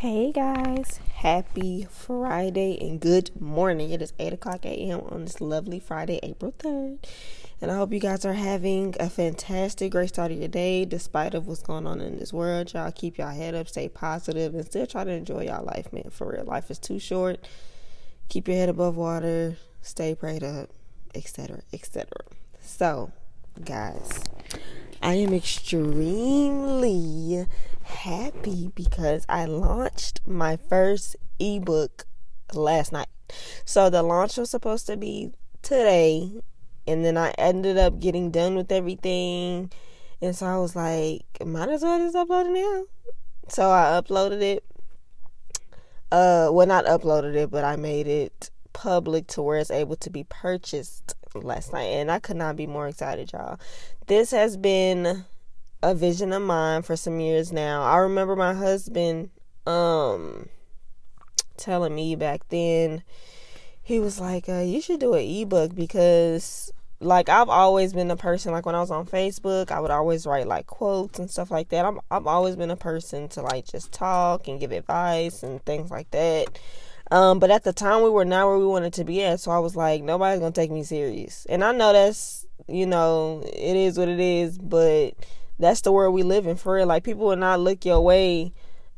Hey guys, happy Friday and good morning. It is 8 o'clock a.m. on this lovely Friday, April 3rd. And I hope you guys are having a fantastic, great start of your day despite of what's going on in this world. Y'all keep y'all head up, stay positive, and still try to enjoy y'all life, man. For real, life is too short. Keep your head above water, stay prayed up, etc., etc. So, guys, I am extremely happy because I launched my first ebook last night. So the launch was supposed to be today, and then I ended up getting done with everything. And so I was like, might as well just upload it now. So I uploaded it. Uh, well, not uploaded it, but I made it public to where it's able to be purchased last night. And I could not be more excited, y'all. This has been a vision of mine for some years now. I remember my husband um telling me back then he was like, uh, you should do an ebook because like I've always been a person like when I was on Facebook, I would always write like quotes and stuff like that. I'm I've always been a person to like just talk and give advice and things like that. Um, but at the time we were not where we wanted to be at, so I was like, nobody's gonna take me serious. And I know that's you know, it is what it is, but that's the world we live in for real. Like people will not look your way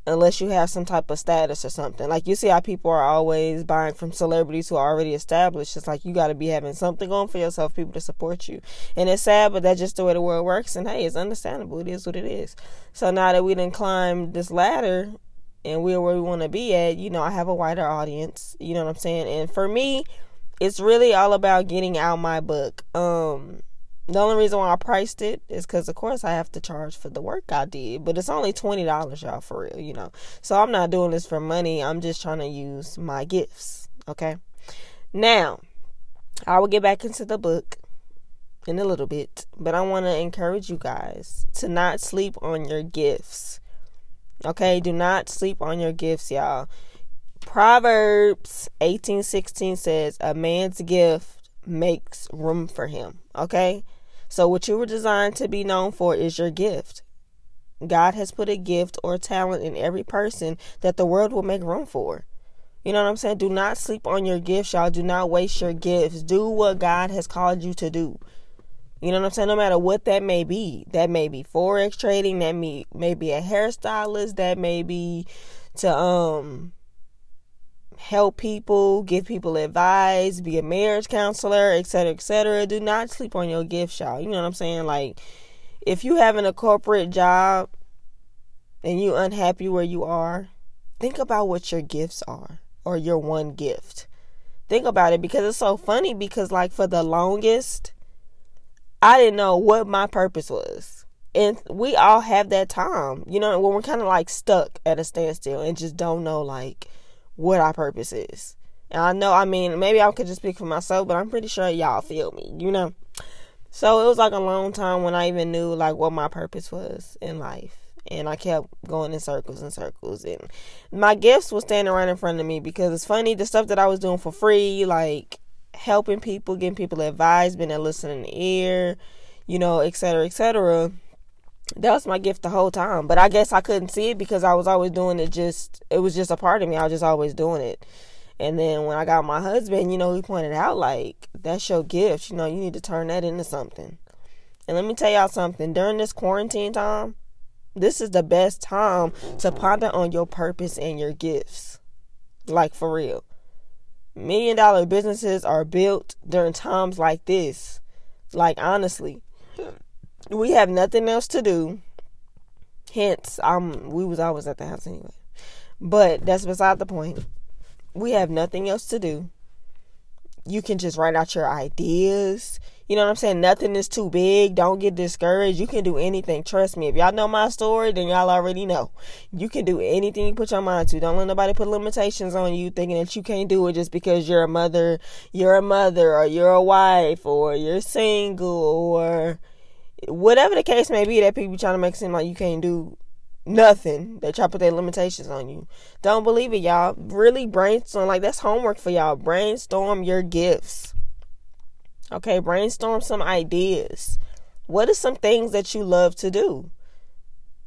unless you have some type of status or something. Like you see how people are always buying from celebrities who are already established. It's like you got to be having something going for yourself, people to support you. And it's sad, but that's just the way the world works. And hey, it's understandable. It is what it is. So now that we didn't climb this ladder and we're where we want to be at, you know, I have a wider audience. You know what I'm saying? And for me, it's really all about getting out my book. Um, the only reason why I priced it is because, of course, I have to charge for the work I did, but it's only twenty dollars, y'all, for real, you know. So I'm not doing this for money. I'm just trying to use my gifts. Okay. Now, I will get back into the book in a little bit, but I want to encourage you guys to not sleep on your gifts. Okay, do not sleep on your gifts, y'all. Proverbs 18:16 says, "A man's gift makes room for him." Okay? So, what you were designed to be known for is your gift. God has put a gift or talent in every person that the world will make room for. You know what I'm saying? Do not sleep on your gifts, y'all. Do not waste your gifts. Do what God has called you to do. You know what I'm saying? No matter what that may be. That may be forex trading, that may, may be a hairstylist, that may be to um help people, give people advice, be a marriage counselor, etc., etc. Do not sleep on your gift, y'all. You know what I'm saying? Like, if you having a corporate job and you unhappy where you are, think about what your gifts are or your one gift. Think about it because it's so funny because like for the longest, I didn't know what my purpose was. And we all have that time, you know, when we're kind of like stuck at a standstill and just don't know like what our purpose is. And I know, I mean, maybe I could just speak for myself, but I'm pretty sure y'all feel me, you know? So it was like a long time when I even knew like what my purpose was in life. And I kept going in circles and circles. And my gifts were standing right in front of me because it's funny, the stuff that I was doing for free, like helping people, getting people advice, being a listening ear, you know, etc., etc that was my gift the whole time. But I guess I couldn't see it because I was always doing it just it was just a part of me. I was just always doing it. And then when I got my husband, you know, he pointed out like that's your gift, you know, you need to turn that into something. And let me tell y'all something, during this quarantine time, this is the best time to ponder on your purpose and your gifts. Like for real. Million dollar businesses are built during times like this. Like honestly we have nothing else to do. Hence, um, we was always at the house anyway. But that's beside the point. We have nothing else to do. You can just write out your ideas. You know what I'm saying? Nothing is too big. Don't get discouraged. You can do anything. Trust me. If y'all know my story, then y'all already know. You can do anything you put your mind to. Don't let nobody put limitations on you thinking that you can't do it just because you're a mother, you're a mother, or you're a wife, or you're single, or whatever the case may be that people trying to make it seem like you can't do nothing. They try to put their limitations on you. Don't believe it, y'all. Really brainstorm. Like that's homework for y'all. Brainstorm your gifts. Okay, brainstorm some ideas. What are some things that you love to do?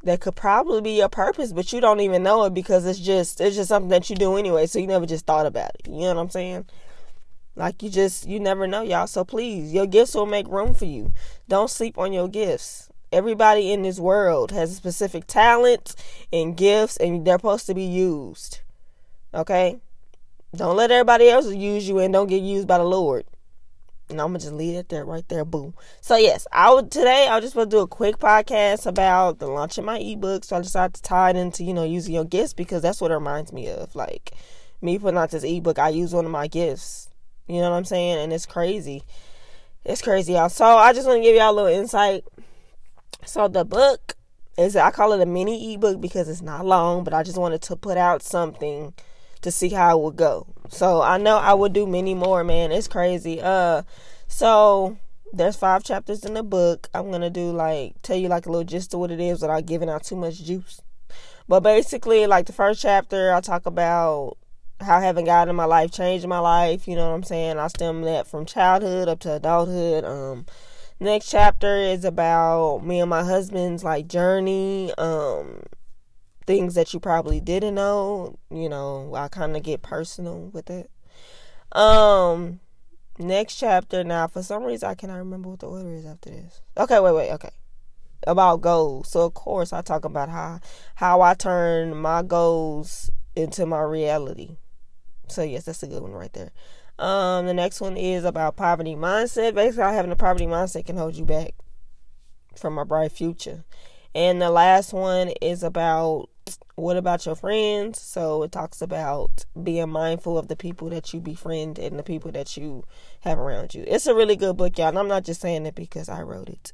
that could probably be your purpose, but you don't even know it because it's just it's just something that you do anyway. So you never just thought about it. You know what I'm saying? Like you just you never know, y'all. So please, your gifts will make room for you. Don't sleep on your gifts. Everybody in this world has a specific talent and gifts, and they're supposed to be used. Okay? Don't let everybody else use you and don't get used by the Lord. And I'm gonna just leave it there, right there, boom. So yes, I would today. I was just gonna do a quick podcast about the launch of my ebook. So I decided to tie it into you know using your gifts because that's what it reminds me of. Like me putting out this ebook, I use one of my gifts. You know what I'm saying? And it's crazy. It's crazy, y'all. So I just want to give y'all a little insight. So the book is I call it a mini ebook because it's not long, but I just wanted to put out something to see how it would go. So I know I would do many more, man. It's crazy. Uh so there's five chapters in the book. I'm gonna do like tell you like a little gist of what it is without giving out too much juice. But basically, like the first chapter, I talk about how having God in my life changed my life. You know what I'm saying? I stem that from childhood up to adulthood. Um, next chapter is about me and my husband's like journey. Um, things that you probably didn't know. You know, I kind of get personal with it. Um, next chapter. Now, for some reason, I cannot remember what the order is after this. Okay, wait, wait. Okay, about goals. So of course, I talk about how how I turn my goals into my reality. So yes, that's a good one right there. Um, the next one is about poverty mindset. Basically, having a poverty mindset can hold you back from a bright future. And the last one is about what about your friends? So it talks about being mindful of the people that you befriend and the people that you have around you. It's a really good book, y'all. And I'm not just saying it because I wrote it.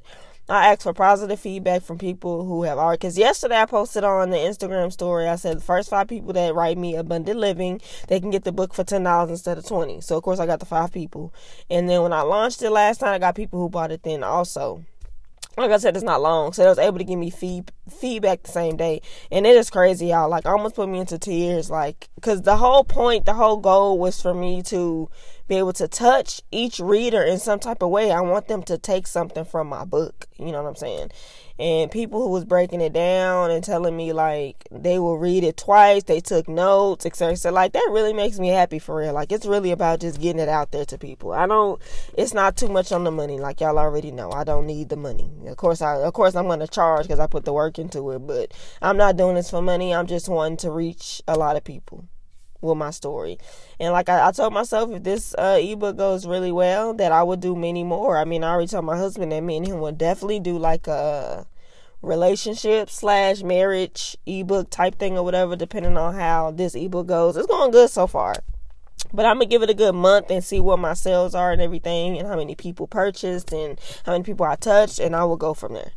I asked for positive feedback from people who have already. Because yesterday I posted on the Instagram story. I said the first five people that write me abundant living, they can get the book for ten dollars instead of twenty. So of course I got the five people, and then when I launched it last time, I got people who bought it then also like I said, it's not long, so I was able to give me feed, feedback the same day, and it is crazy, y'all. Like, almost put me into tears, like, because the whole point, the whole goal was for me to be able to touch each reader in some type of way. I want them to take something from my book. You know what I'm saying? and people who was breaking it down and telling me like they will read it twice, they took notes, etc. So like that really makes me happy for real. Like it's really about just getting it out there to people. I don't. It's not too much on the money, like y'all already know. I don't need the money. Of course, I of course I'm gonna charge because I put the work into it, but I'm not doing this for money. I'm just wanting to reach a lot of people with my story. And like I, I told myself, if this uh, ebook goes really well, that I would do many more. I mean, I already told my husband that me and him would definitely do like a relationship slash marriage ebook type thing or whatever, depending on how this ebook goes. It's going good so far. But I'm gonna give it a good month and see what my sales are and everything, and how many people purchased and how many people I touched, and I will go from there.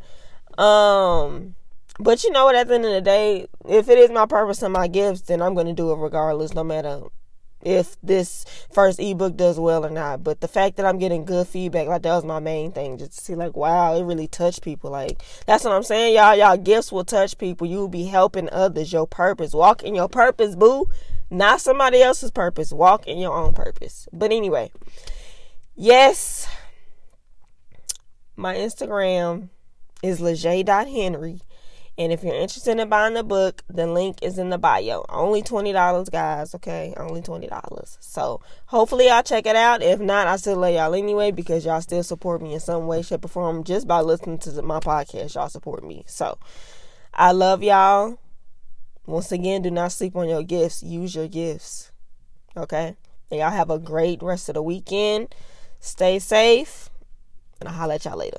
Um, but you know what? At the end of the day, if it is my purpose and my gifts, then I'm gonna do it regardless, no matter if this first ebook does well or not. But the fact that I'm getting good feedback, like that was my main thing, just to see like, wow, it really touched people. Like that's what I'm saying, y'all. Y'all gifts will touch people. You will be helping others. Your purpose, walk in your purpose, boo. Not somebody else's purpose. Walk in your own purpose. But anyway, yes, my Instagram is lejeune.henry. And if you're interested in buying the book, the link is in the bio. Only $20, guys, okay? Only $20. So hopefully y'all check it out. If not, I still love y'all anyway because y'all still support me in some way, shape, or form. Just by listening to my podcast, y'all support me. So I love y'all. Once again, do not sleep on your gifts. Use your gifts. Okay? And y'all have a great rest of the weekend. Stay safe. And I'll holler at y'all later.